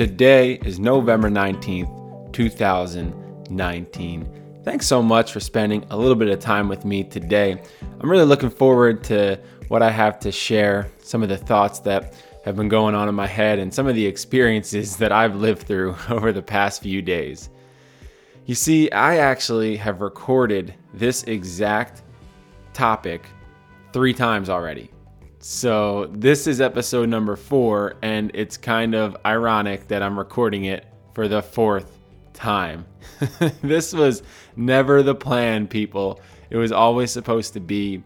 Today is November 19th, 2019. Thanks so much for spending a little bit of time with me today. I'm really looking forward to what I have to share, some of the thoughts that have been going on in my head, and some of the experiences that I've lived through over the past few days. You see, I actually have recorded this exact topic three times already. So, this is episode number four, and it's kind of ironic that I'm recording it for the fourth time. this was never the plan, people. It was always supposed to be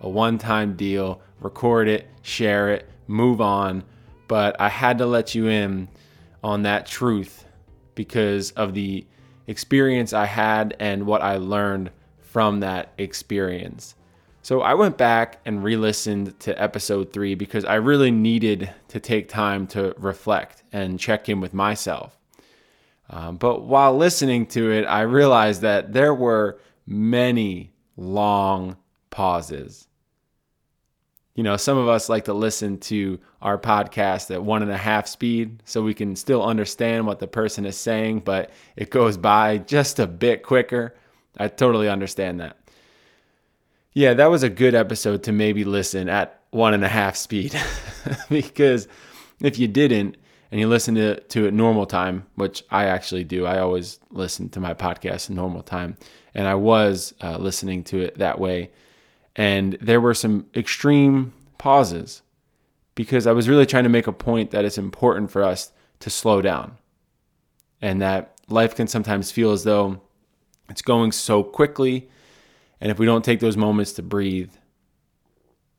a one time deal record it, share it, move on. But I had to let you in on that truth because of the experience I had and what I learned from that experience. So I went back and re listened to episode three because I really needed to take time to reflect and check in with myself. Um, but while listening to it, I realized that there were many long pauses. You know, some of us like to listen to our podcast at one and a half speed so we can still understand what the person is saying, but it goes by just a bit quicker. I totally understand that. Yeah, that was a good episode to maybe listen at one and a half speed. Because if you didn't and you listen to, to it normal time, which I actually do, I always listen to my podcast in normal time, and I was uh, listening to it that way. And there were some extreme pauses because I was really trying to make a point that it's important for us to slow down. And that life can sometimes feel as though it's going so quickly. And if we don't take those moments to breathe,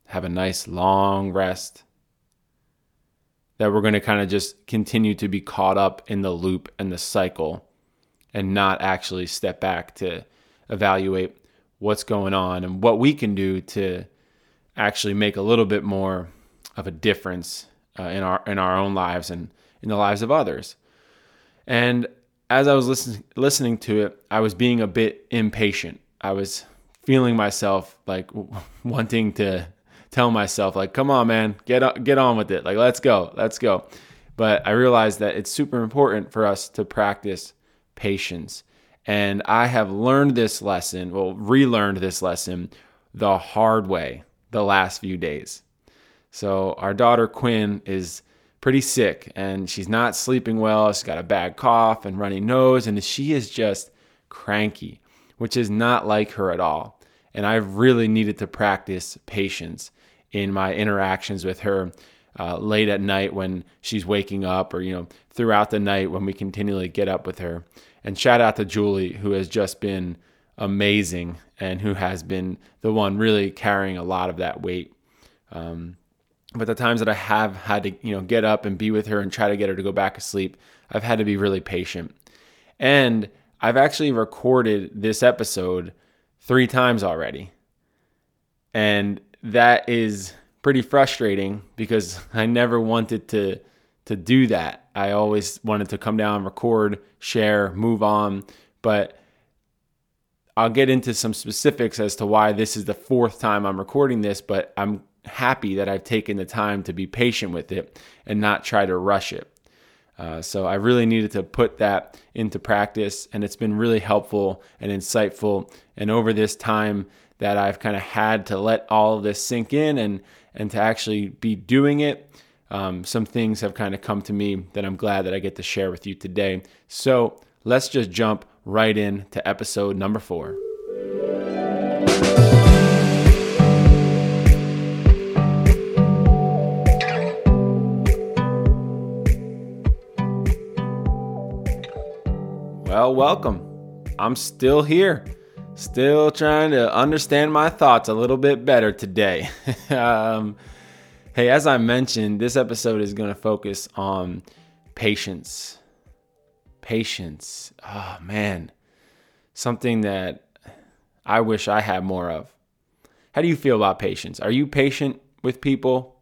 have a nice long rest, that we're going to kind of just continue to be caught up in the loop and the cycle and not actually step back to evaluate what's going on and what we can do to actually make a little bit more of a difference uh, in our in our own lives and in the lives of others. And as I was listening listening to it, I was being a bit impatient. I was feeling myself like wanting to tell myself like come on man, get on, get on with it. Like let's go. Let's go. But I realized that it's super important for us to practice patience and I have learned this lesson, well, relearned this lesson the hard way the last few days. So, our daughter Quinn is pretty sick and she's not sleeping well. She's got a bad cough and runny nose, and she is just cranky, which is not like her at all. And I've really needed to practice patience in my interactions with her uh, late at night when she's waking up, or, you know, throughout the night when we continually get up with her. And shout out to Julie, who has just been amazing and who has been the one really carrying a lot of that weight. Um, but the times that I have had to, you know, get up and be with her and try to get her to go back to sleep, I've had to be really patient. And I've actually recorded this episode three times already. And that is pretty frustrating because I never wanted to to do that. I always wanted to come down, record, share, move on. But I'll get into some specifics as to why this is the fourth time I'm recording this, but I'm happy that I've taken the time to be patient with it and not try to rush it. Uh, so I really needed to put that into practice, and it's been really helpful and insightful. And over this time that I've kind of had to let all of this sink in and and to actually be doing it, um, some things have kind of come to me that I'm glad that I get to share with you today. So let's just jump right in to episode number four. Well, welcome. I'm still here, still trying to understand my thoughts a little bit better today. um, Hey, as I mentioned, this episode is going to focus on patience. Patience. Oh, man. Something that I wish I had more of. How do you feel about patience? Are you patient with people?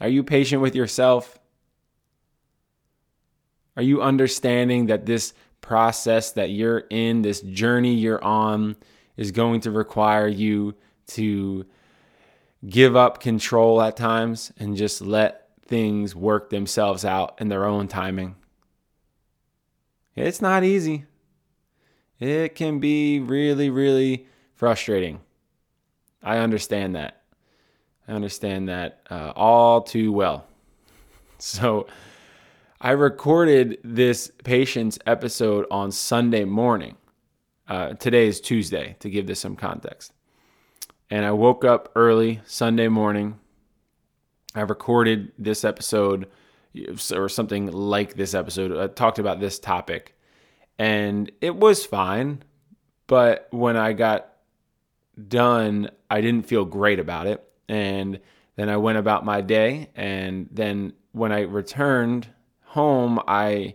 Are you patient with yourself? Are you understanding that this process that you're in, this journey you're on, is going to require you to give up control at times and just let things work themselves out in their own timing. It's not easy. It can be really, really frustrating. I understand that. I understand that uh, all too well. So, I recorded this patience episode on Sunday morning. Uh, today is Tuesday, to give this some context. And I woke up early Sunday morning. I recorded this episode or something like this episode. I talked about this topic and it was fine. But when I got done, I didn't feel great about it. And then I went about my day. And then when I returned home, I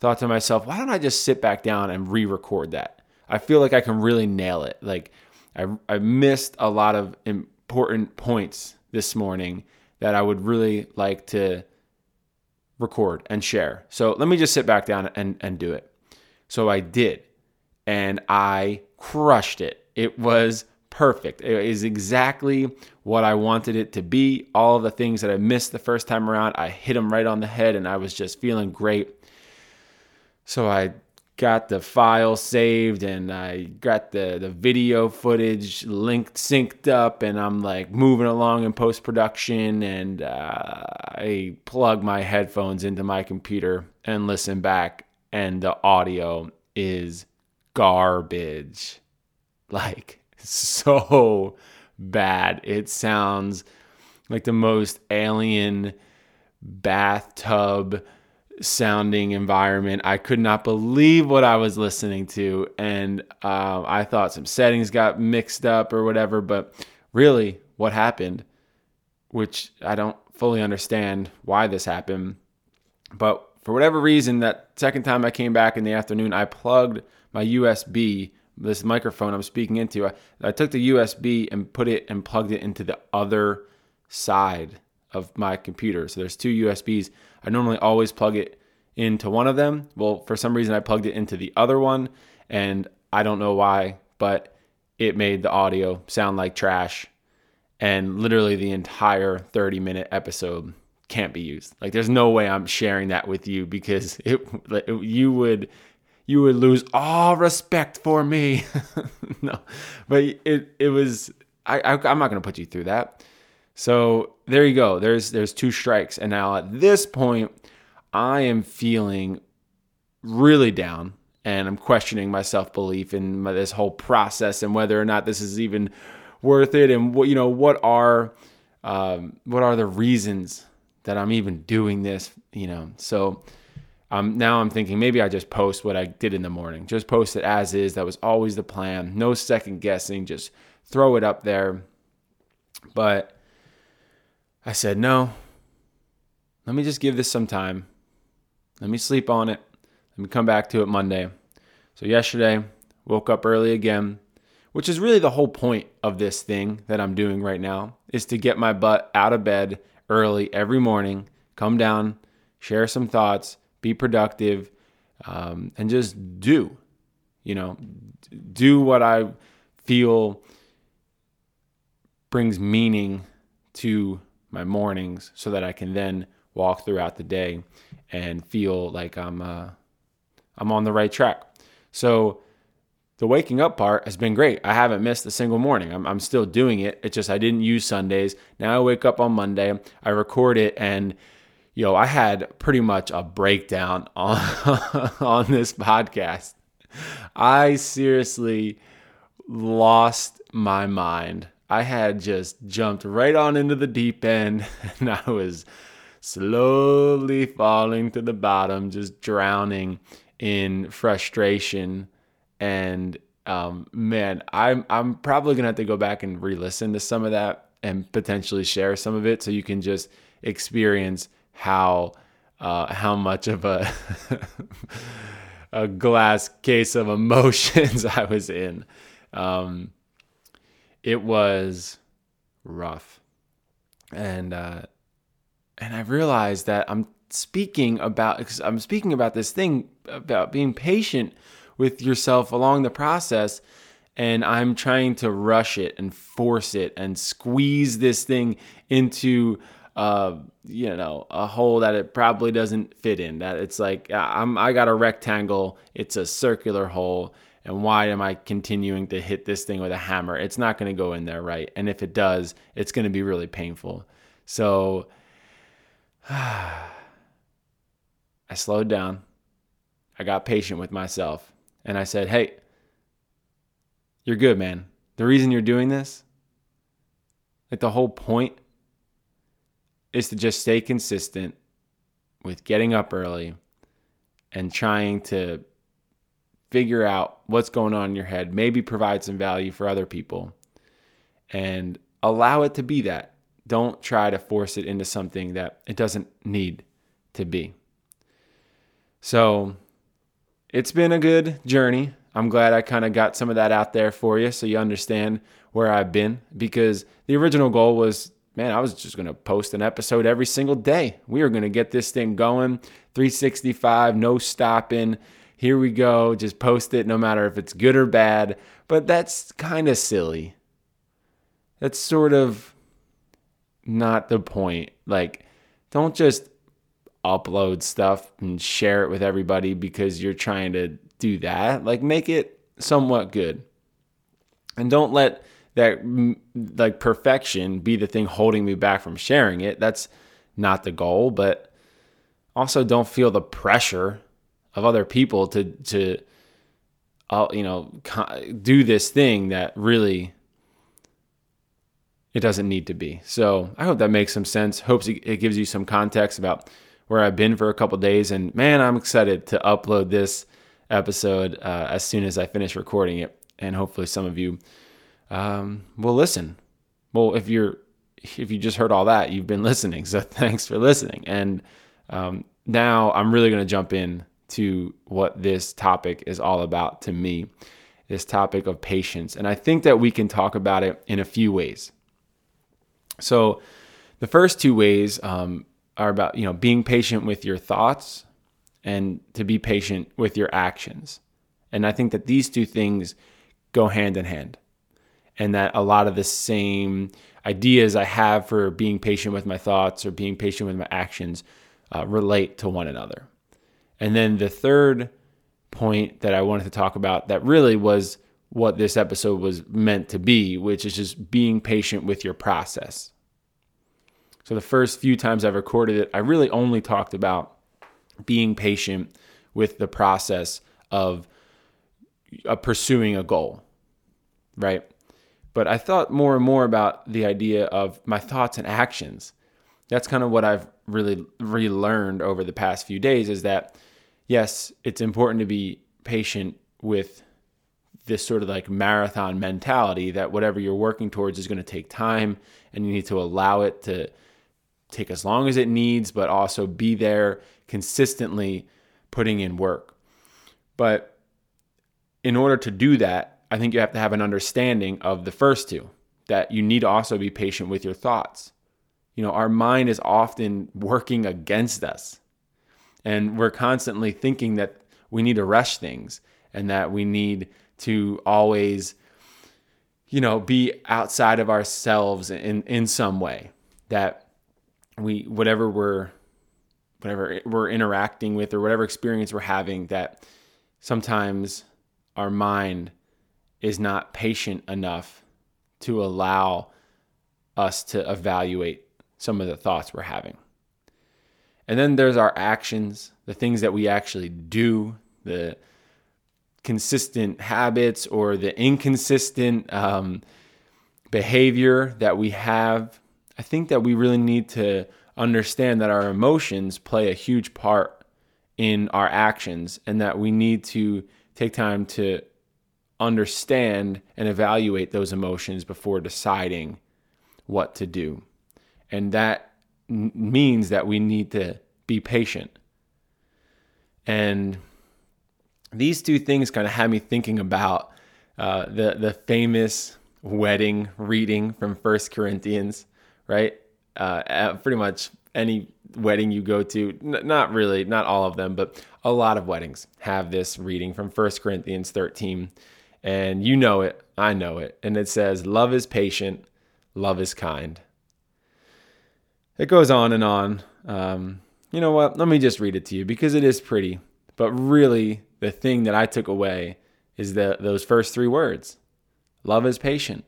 thought to myself, why don't I just sit back down and re record that? I feel like I can really nail it. Like, I, I missed a lot of important points this morning that I would really like to record and share. So let me just sit back down and, and do it. So I did, and I crushed it. It was perfect. It is exactly what I wanted it to be. All the things that I missed the first time around, I hit them right on the head, and I was just feeling great. So I got the file saved and I got the, the video footage linked, synced up, and I'm like moving along in post production. And uh, I plug my headphones into my computer and listen back and the audio is garbage. Like, so bad. It sounds like the most alien bathtub sounding environment. I could not believe what I was listening to. And uh, I thought some settings got mixed up or whatever. But really, what happened, which I don't fully understand why this happened, but for whatever reason, that second time I came back in the afternoon, I plugged my USB, this microphone I'm speaking into. I, I took the USB and put it and plugged it into the other side of my computer. So there's two USBs. I normally always plug it into one of them. Well, for some reason, I plugged it into the other one, and I don't know why, but it made the audio sound like trash. And literally the entire 30 minute episode can't be used. Like there's no way I'm sharing that with you because it, you would you would lose all respect for me. no, but it it was I, I I'm not gonna put you through that. So there you go. There's there's two strikes, and now at this point, I am feeling really down, and I'm questioning my self belief in my, this whole process and whether or not this is even worth it, and what you know what are um, what are the reasons that I'm even doing this, you know. So um, now I'm thinking maybe I just post what I did in the morning. Just post it as is. That was always the plan. No second guessing. Just throw it up there. But I said, no, let me just give this some time. Let me sleep on it. Let me come back to it Monday. So yesterday, woke up early again, which is really the whole point of this thing that I'm doing right now is to get my butt out of bed early every morning, come down, share some thoughts, be productive, um, and just do. You know, do what I feel brings meaning to my mornings so that I can then walk throughout the day and feel like I'm uh, I'm on the right track. So the waking up part has been great. I haven't missed a single morning. I'm, I'm still doing it. It's just I didn't use Sundays. Now I wake up on Monday, I record it, and yo, I had pretty much a breakdown on on this podcast. I seriously lost my mind. I had just jumped right on into the deep end, and I was slowly falling to the bottom, just drowning in frustration and um, man, I'm I'm probably gonna have to go back and re-listen to some of that and potentially share some of it so you can just experience how uh, how much of a a glass case of emotions I was in. Um, it was rough, and uh, and I realized that I'm speaking about I'm speaking about this thing about being patient with yourself along the process and I'm trying to rush it and force it and squeeze this thing into uh, you know, a hole that it probably doesn't fit in. That it's like I'm I got a rectangle, it's a circular hole, and why am I continuing to hit this thing with a hammer? It's not going to go in there right, and if it does, it's going to be really painful. So I slowed down. I got patient with myself, and I said, "Hey, you're good, man. The reason you're doing this, like the whole point is to just stay consistent with getting up early and trying to figure out what's going on in your head, maybe provide some value for other people, and allow it to be that. Don't try to force it into something that it doesn't need to be. So it's been a good journey. I'm glad I kind of got some of that out there for you so you understand where I've been because the original goal was man, I was just going to post an episode every single day. We are going to get this thing going 365, no stopping. Here we go. Just post it no matter if it's good or bad. But that's kind of silly. That's sort of not the point. Like, don't just upload stuff and share it with everybody because you're trying to do that. Like, make it somewhat good. And don't let that like perfection be the thing holding me back from sharing it. That's not the goal, but also don't feel the pressure of other people to to uh, you know do this thing that really it doesn't need to be. So I hope that makes some sense. Hopes it gives you some context about where I've been for a couple days. And man, I'm excited to upload this episode uh, as soon as I finish recording it. And hopefully, some of you um, will listen. Well, if you're if you just heard all that, you've been listening. So thanks for listening. And um, now I'm really going to jump in to what this topic is all about to me. This topic of patience, and I think that we can talk about it in a few ways. So, the first two ways um, are about you know being patient with your thoughts and to be patient with your actions. And I think that these two things go hand in hand and that a lot of the same ideas I have for being patient with my thoughts or being patient with my actions uh, relate to one another. And then the third point that I wanted to talk about that really was what this episode was meant to be, which is just being patient with your process. So the first few times I've recorded it, I really only talked about being patient with the process of uh, pursuing a goal, right? But I thought more and more about the idea of my thoughts and actions. That's kind of what I've really relearned over the past few days is that, yes, it's important to be patient with this sort of like marathon mentality that whatever you're working towards is going to take time and you need to allow it to take as long as it needs, but also be there consistently putting in work. But in order to do that, I think you have to have an understanding of the first two, that you need to also be patient with your thoughts. You know, our mind is often working against us, and we're constantly thinking that we need to rush things and that we need to always, you know, be outside of ourselves in, in some way. That we, whatever we're, whatever we're interacting with or whatever experience we're having, that sometimes our mind is not patient enough to allow us to evaluate some of the thoughts we're having. And then there's our actions, the things that we actually do, the consistent habits or the inconsistent um, behavior that we have. I think that we really need to understand that our emotions play a huge part in our actions and that we need to take time to understand and evaluate those emotions before deciding what to do. And that n- means that we need to be patient. And these two things kind of had me thinking about uh, the the famous wedding reading from First Corinthians, right? Uh, pretty much any wedding you go to, n- not really, not all of them, but a lot of weddings have this reading from First Corinthians 13 and you know it, I know it. And it says, Love is patient, love is kind. it goes on and on. Um, you know what? Let me just read it to you because it is pretty. But really, the thing that I took away is that those first three words love is patient.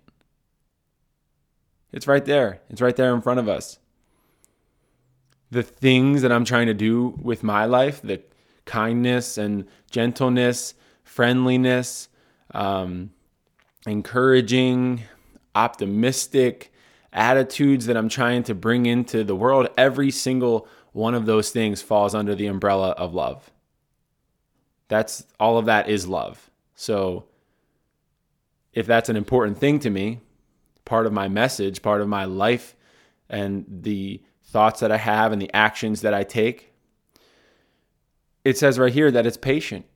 It's right there, it's right there in front of us. The things that I'm trying to do with my life, the kindness and gentleness, friendliness, um, encouraging, optimistic attitudes that I'm trying to bring into the world, every single one of those things falls under the umbrella of love. That's all of that is love. So if that's an important thing to me, part of my message, part of my life and the thoughts that I have and the actions that I take, it says right here that it's patient.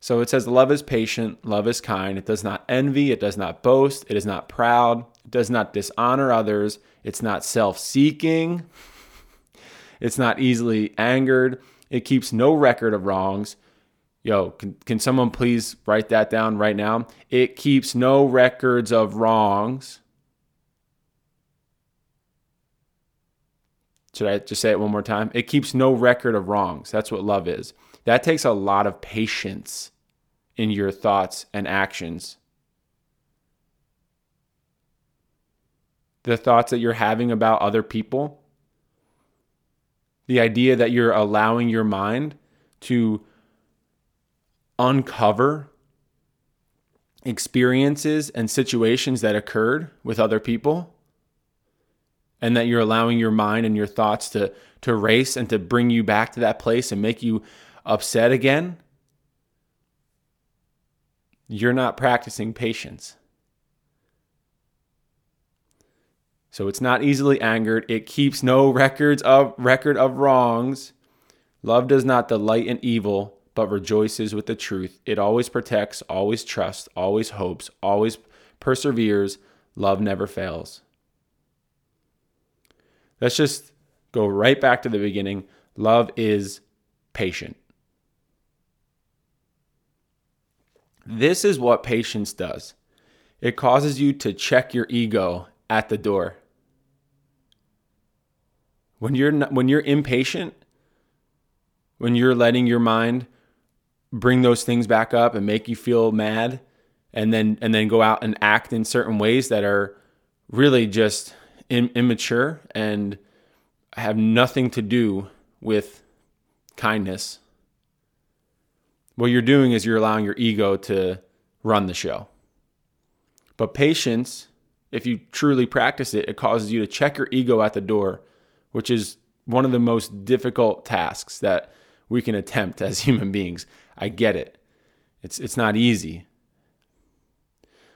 So it says, Love is patient, love is kind. It does not envy, it does not boast, it is not proud, it does not dishonor others, it's not self seeking, it's not easily angered, it keeps no record of wrongs. Yo, can, can someone please write that down right now? It keeps no records of wrongs. Should I just say it one more time? It keeps no record of wrongs. That's what love is. That takes a lot of patience in your thoughts and actions. The thoughts that you're having about other people, the idea that you're allowing your mind to uncover experiences and situations that occurred with other people and that you're allowing your mind and your thoughts to to race and to bring you back to that place and make you upset again, you're not practicing patience. So it's not easily angered. It keeps no records of record of wrongs. Love does not delight in evil, but rejoices with the truth. It always protects, always trusts, always hopes, always perseveres. Love never fails. Let's just go right back to the beginning. Love is patient. This is what patience does it causes you to check your ego at the door. When you're, not, when you're impatient, when you're letting your mind bring those things back up and make you feel mad and then and then go out and act in certain ways that are really just in, immature and have nothing to do with kindness what you're doing is you're allowing your ego to run the show. But patience, if you truly practice it, it causes you to check your ego at the door, which is one of the most difficult tasks that we can attempt as human beings. I get it. It's it's not easy.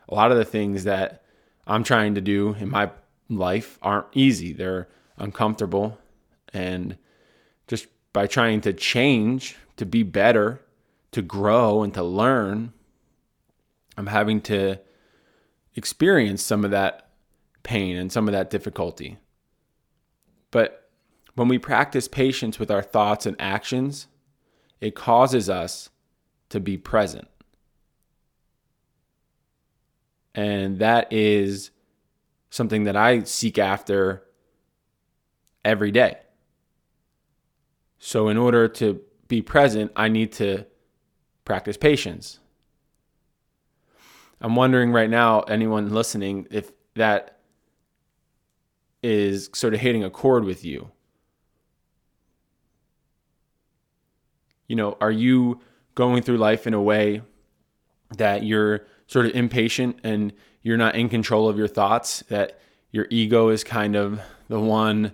A lot of the things that I'm trying to do in my life aren't easy. They're uncomfortable and just by trying to change to be better to grow and to learn, I'm having to experience some of that pain and some of that difficulty. But when we practice patience with our thoughts and actions, it causes us to be present. And that is something that I seek after every day. So, in order to be present, I need to practice patience. I'm wondering right now, anyone listening, if that is sort of hitting a chord with you. You know, are you going through life in a way that you're sort of impatient and you're not in control of your thoughts, that your ego is kind of the one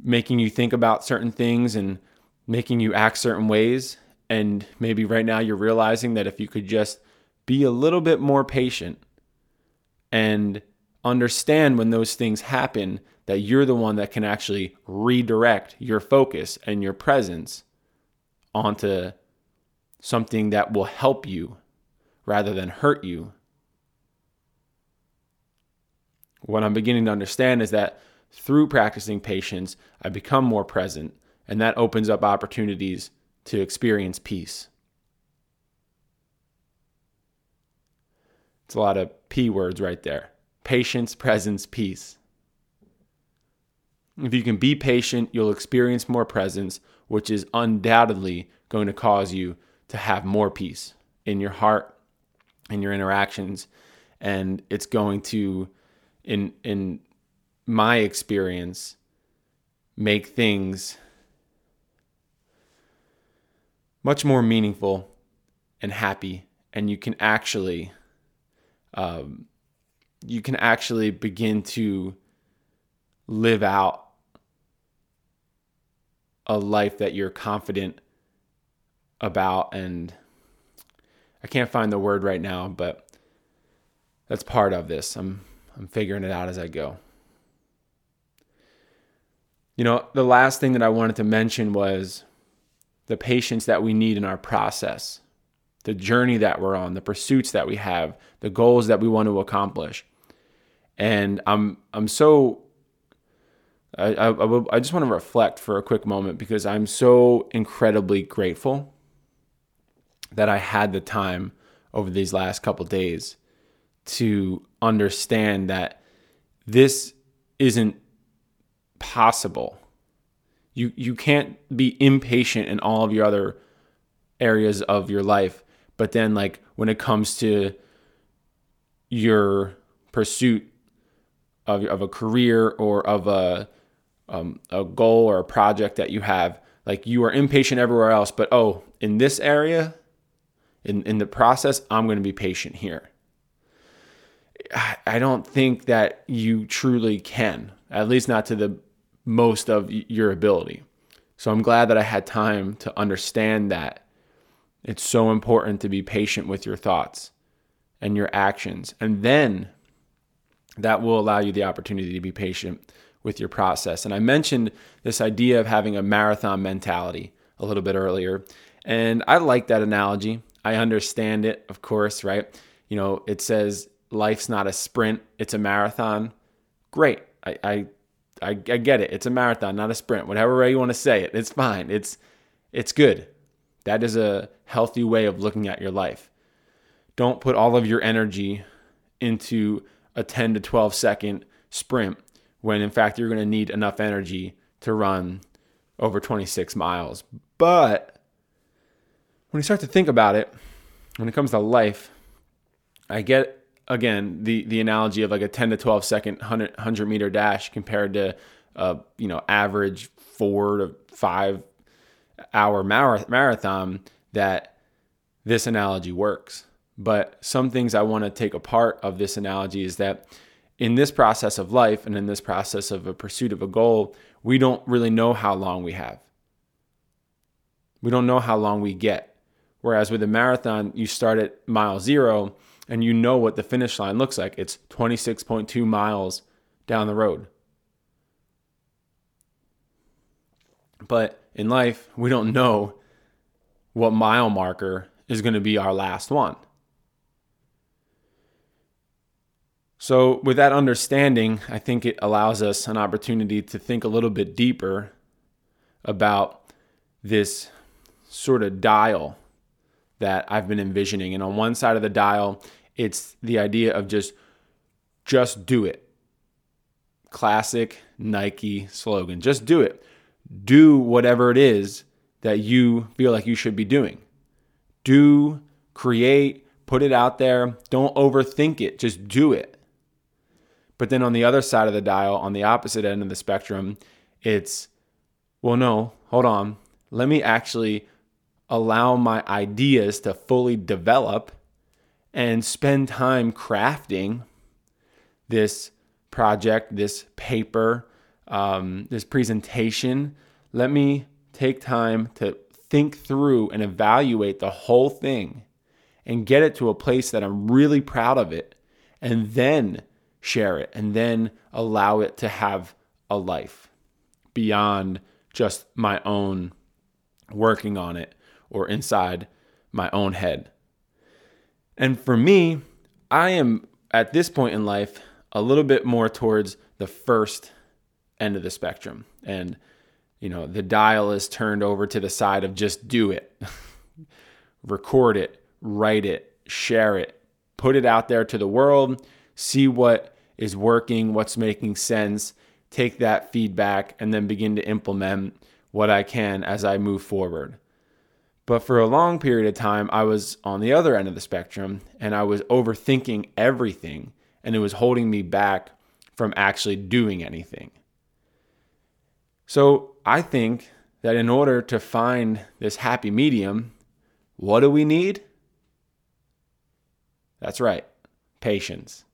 making you think about certain things and making you act certain ways? And maybe right now you're realizing that if you could just be a little bit more patient and understand when those things happen, that you're the one that can actually redirect your focus and your presence onto something that will help you rather than hurt you. What I'm beginning to understand is that through practicing patience, I become more present, and that opens up opportunities to experience peace. It's a lot of P words right there patience, presence, peace. If you can be patient, you'll experience more presence, which is undoubtedly going to cause you to have more peace in your heart, in your interactions, and it's going to in in my experience make things much more meaningful and happy and you can actually um, you can actually begin to live out a life that you're confident about and I can't find the word right now, but that's part of this. I'm I'm figuring it out as I go. You know, the last thing that I wanted to mention was the patience that we need in our process, the journey that we're on, the pursuits that we have, the goals that we want to accomplish. And I'm I'm so I, I, I just want to reflect for a quick moment because I'm so incredibly grateful that I had the time over these last couple days to understand that this isn't possible. You you can't be impatient in all of your other areas of your life, but then like when it comes to your pursuit of, of a career or of a um, a goal or a project that you have, like you are impatient everywhere else, but oh, in this area, in in the process, I'm going to be patient here. I don't think that you truly can, at least not to the most of your ability. So I'm glad that I had time to understand that it's so important to be patient with your thoughts and your actions. And then that will allow you the opportunity to be patient with your process. And I mentioned this idea of having a marathon mentality a little bit earlier. And I like that analogy. I understand it, of course, right? You know, it says life's not a sprint, it's a marathon. Great. I, I, I, I get it. It's a marathon, not a sprint. Whatever way you want to say it, it's fine. It's, it's good. That is a healthy way of looking at your life. Don't put all of your energy into a 10 to 12 second sprint when in fact you're going to need enough energy to run over 26 miles. But when you start to think about it, when it comes to life, I get again the the analogy of like a 10 to 12 second 100, 100 meter dash compared to a you know average four to five hour marathon that this analogy works. But some things i want to take apart of this analogy is that in this process of life and in this process of a pursuit of a goal we don't really know how long we have. We don't know how long we get. Whereas with a marathon you start at mile zero and you know what the finish line looks like. It's 26.2 miles down the road. But in life, we don't know what mile marker is going to be our last one. So, with that understanding, I think it allows us an opportunity to think a little bit deeper about this sort of dial that I've been envisioning. And on one side of the dial it's the idea of just just do it. Classic Nike slogan. Just do it. Do whatever it is that you feel like you should be doing. Do, create, put it out there. Don't overthink it. Just do it. But then on the other side of the dial, on the opposite end of the spectrum, it's, well, no, hold on. Let me actually allow my ideas to fully develop and spend time crafting this project, this paper, um, this presentation. Let me take time to think through and evaluate the whole thing and get it to a place that I'm really proud of it and then share it and then allow it to have a life beyond just my own working on it or inside my own head. And for me, I am at this point in life a little bit more towards the first end of the spectrum. And, you know, the dial is turned over to the side of just do it, record it, write it, share it, put it out there to the world, see what is working, what's making sense, take that feedback and then begin to implement what I can as I move forward. But for a long period of time, I was on the other end of the spectrum and I was overthinking everything and it was holding me back from actually doing anything. So I think that in order to find this happy medium, what do we need? That's right, patience.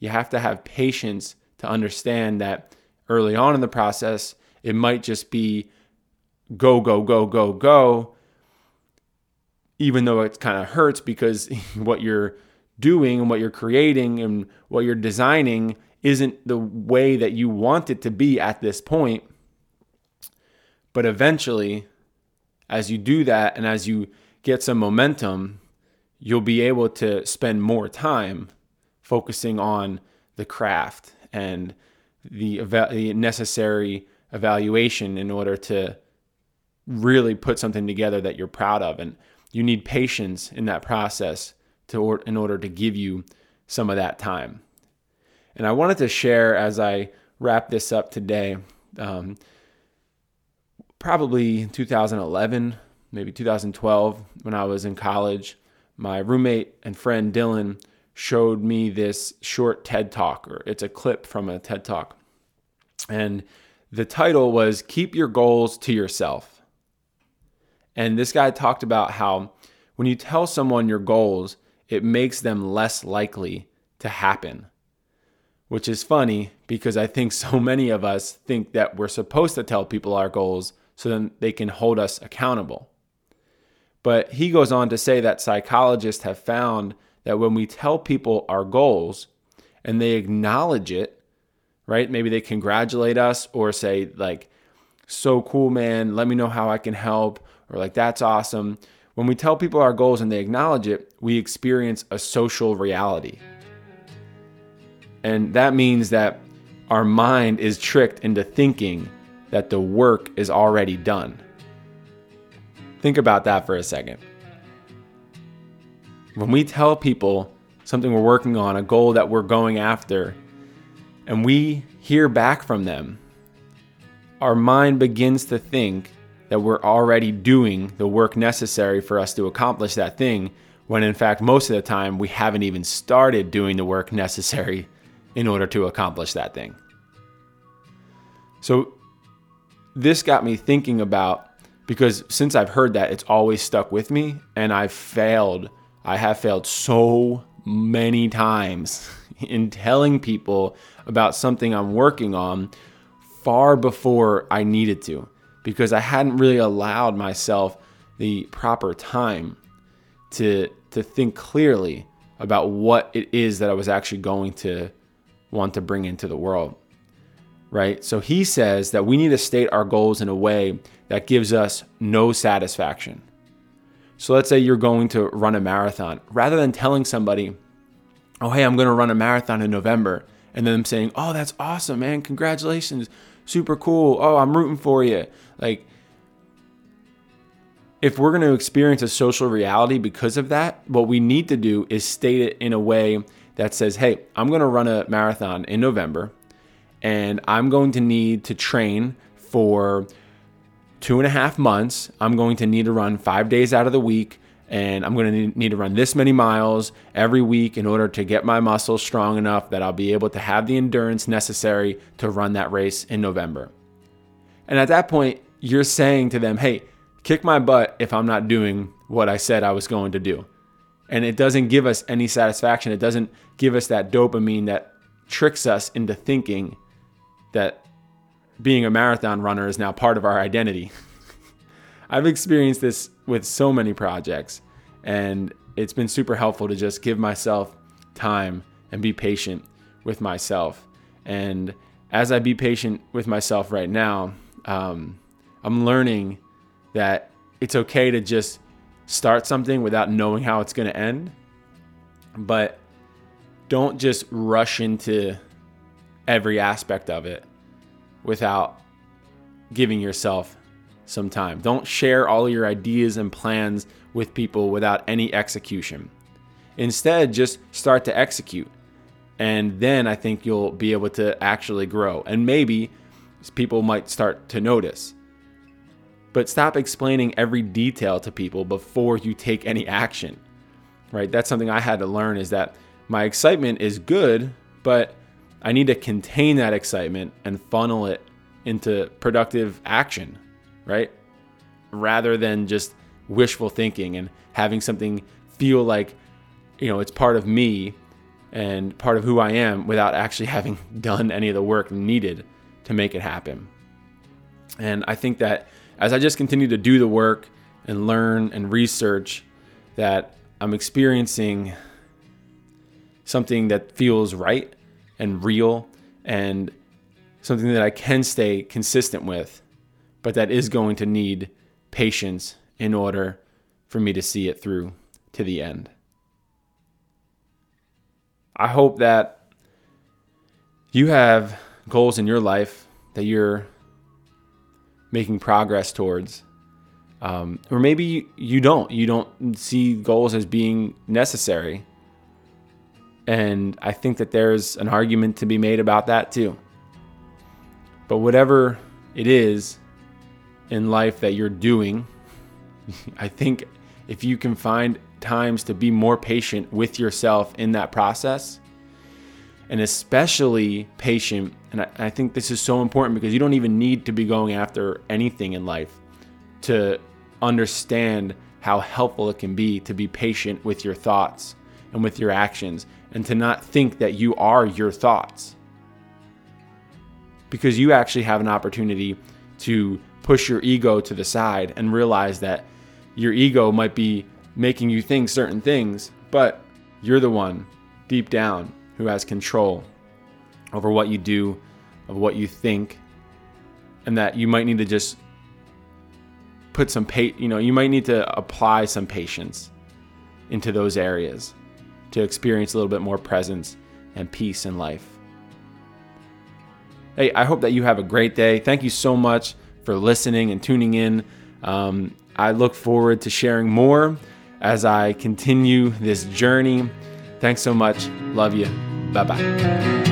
You have to have patience to understand that early on in the process, it might just be go, go, go, go, go, even though it kind of hurts because what you're doing and what you're creating and what you're designing isn't the way that you want it to be at this point. But eventually, as you do that and as you get some momentum, you'll be able to spend more time focusing on the craft and the, the necessary evaluation in order to really put something together that you're proud of. And you need patience in that process to, in order to give you some of that time. And I wanted to share as I wrap this up today, um, probably 2011, maybe 2012, when I was in college, my roommate and friend Dylan showed me this short TED talk, or it's a clip from a TED talk. And the title was Keep Your Goals to Yourself. And this guy talked about how when you tell someone your goals, it makes them less likely to happen. Which is funny because I think so many of us think that we're supposed to tell people our goals so then they can hold us accountable. But he goes on to say that psychologists have found that when we tell people our goals and they acknowledge it, right? Maybe they congratulate us or say, like, so cool, man, let me know how I can help, or like, that's awesome. When we tell people our goals and they acknowledge it, we experience a social reality. And that means that our mind is tricked into thinking that the work is already done. Think about that for a second. When we tell people something we're working on, a goal that we're going after, and we hear back from them, our mind begins to think that we're already doing the work necessary for us to accomplish that thing, when in fact, most of the time, we haven't even started doing the work necessary in order to accomplish that thing. So, this got me thinking about because since I've heard that, it's always stuck with me, and I've failed. I have failed so many times in telling people about something I'm working on far before I needed to because I hadn't really allowed myself the proper time to to think clearly about what it is that I was actually going to want to bring into the world. Right? So he says that we need to state our goals in a way that gives us no satisfaction. So let's say you're going to run a marathon. Rather than telling somebody, "Oh, hey, I'm going to run a marathon in November," and then them saying, "Oh, that's awesome, man. Congratulations super cool. Oh, I'm rooting for you. Like, if we're going to experience a social reality because of that, what we need to do is state it in a way that says, hey, I'm going to run a marathon in November and I'm going to need to train for two and a half months. I'm going to need to run five days out of the week and I'm going to need to run this many miles every week in order to get my muscles strong enough that I'll be able to have the endurance necessary to run that race in November. And at that point, you're saying to them, hey, kick my butt if I'm not doing what I said I was going to do. And it doesn't give us any satisfaction. It doesn't give us that dopamine that tricks us into thinking that being a marathon runner is now part of our identity. I've experienced this with so many projects, and it's been super helpful to just give myself time and be patient with myself. And as I be patient with myself right now, um, I'm learning that it's okay to just start something without knowing how it's going to end. But don't just rush into every aspect of it without giving yourself some time. Don't share all your ideas and plans with people without any execution. Instead, just start to execute. And then I think you'll be able to actually grow. And maybe people might start to notice. But stop explaining every detail to people before you take any action. Right? That's something I had to learn is that my excitement is good, but I need to contain that excitement and funnel it into productive action, right? Rather than just wishful thinking and having something feel like, you know, it's part of me and part of who I am without actually having done any of the work needed to make it happen. And I think that as I just continue to do the work and learn and research, that I'm experiencing something that feels right and real and something that I can stay consistent with, but that is going to need patience in order for me to see it through to the end. I hope that you have goals in your life that you're making progress towards. Um, or maybe you don't. You don't see goals as being necessary. And I think that there's an argument to be made about that too. But whatever it is in life that you're doing, I think if you can find times to be more patient with yourself in that process, and especially patient, and I, I think this is so important because you don't even need to be going after anything in life to understand how helpful it can be to be patient with your thoughts and with your actions and to not think that you are your thoughts. Because you actually have an opportunity to push your ego to the side and realize that your ego might be making you think certain things, but you're the one deep down who has control over what you do, of what you think, and that you might need to just put some pa- you know, you might need to apply some patience into those areas to experience a little bit more presence and peace in life. Hey, I hope that you have a great day. Thank you so much for listening and tuning in. Um, I look forward to sharing more as I continue this journey. Thanks so much. Love you. Bye bye.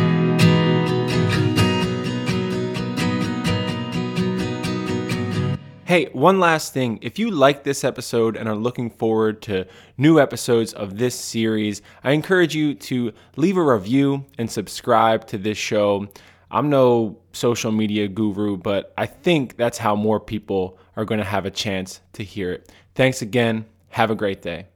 Hey, one last thing. If you like this episode and are looking forward to new episodes of this series, I encourage you to leave a review and subscribe to this show. I'm no social media guru, but I think that's how more people are going to have a chance to hear it. Thanks again. Have a great day.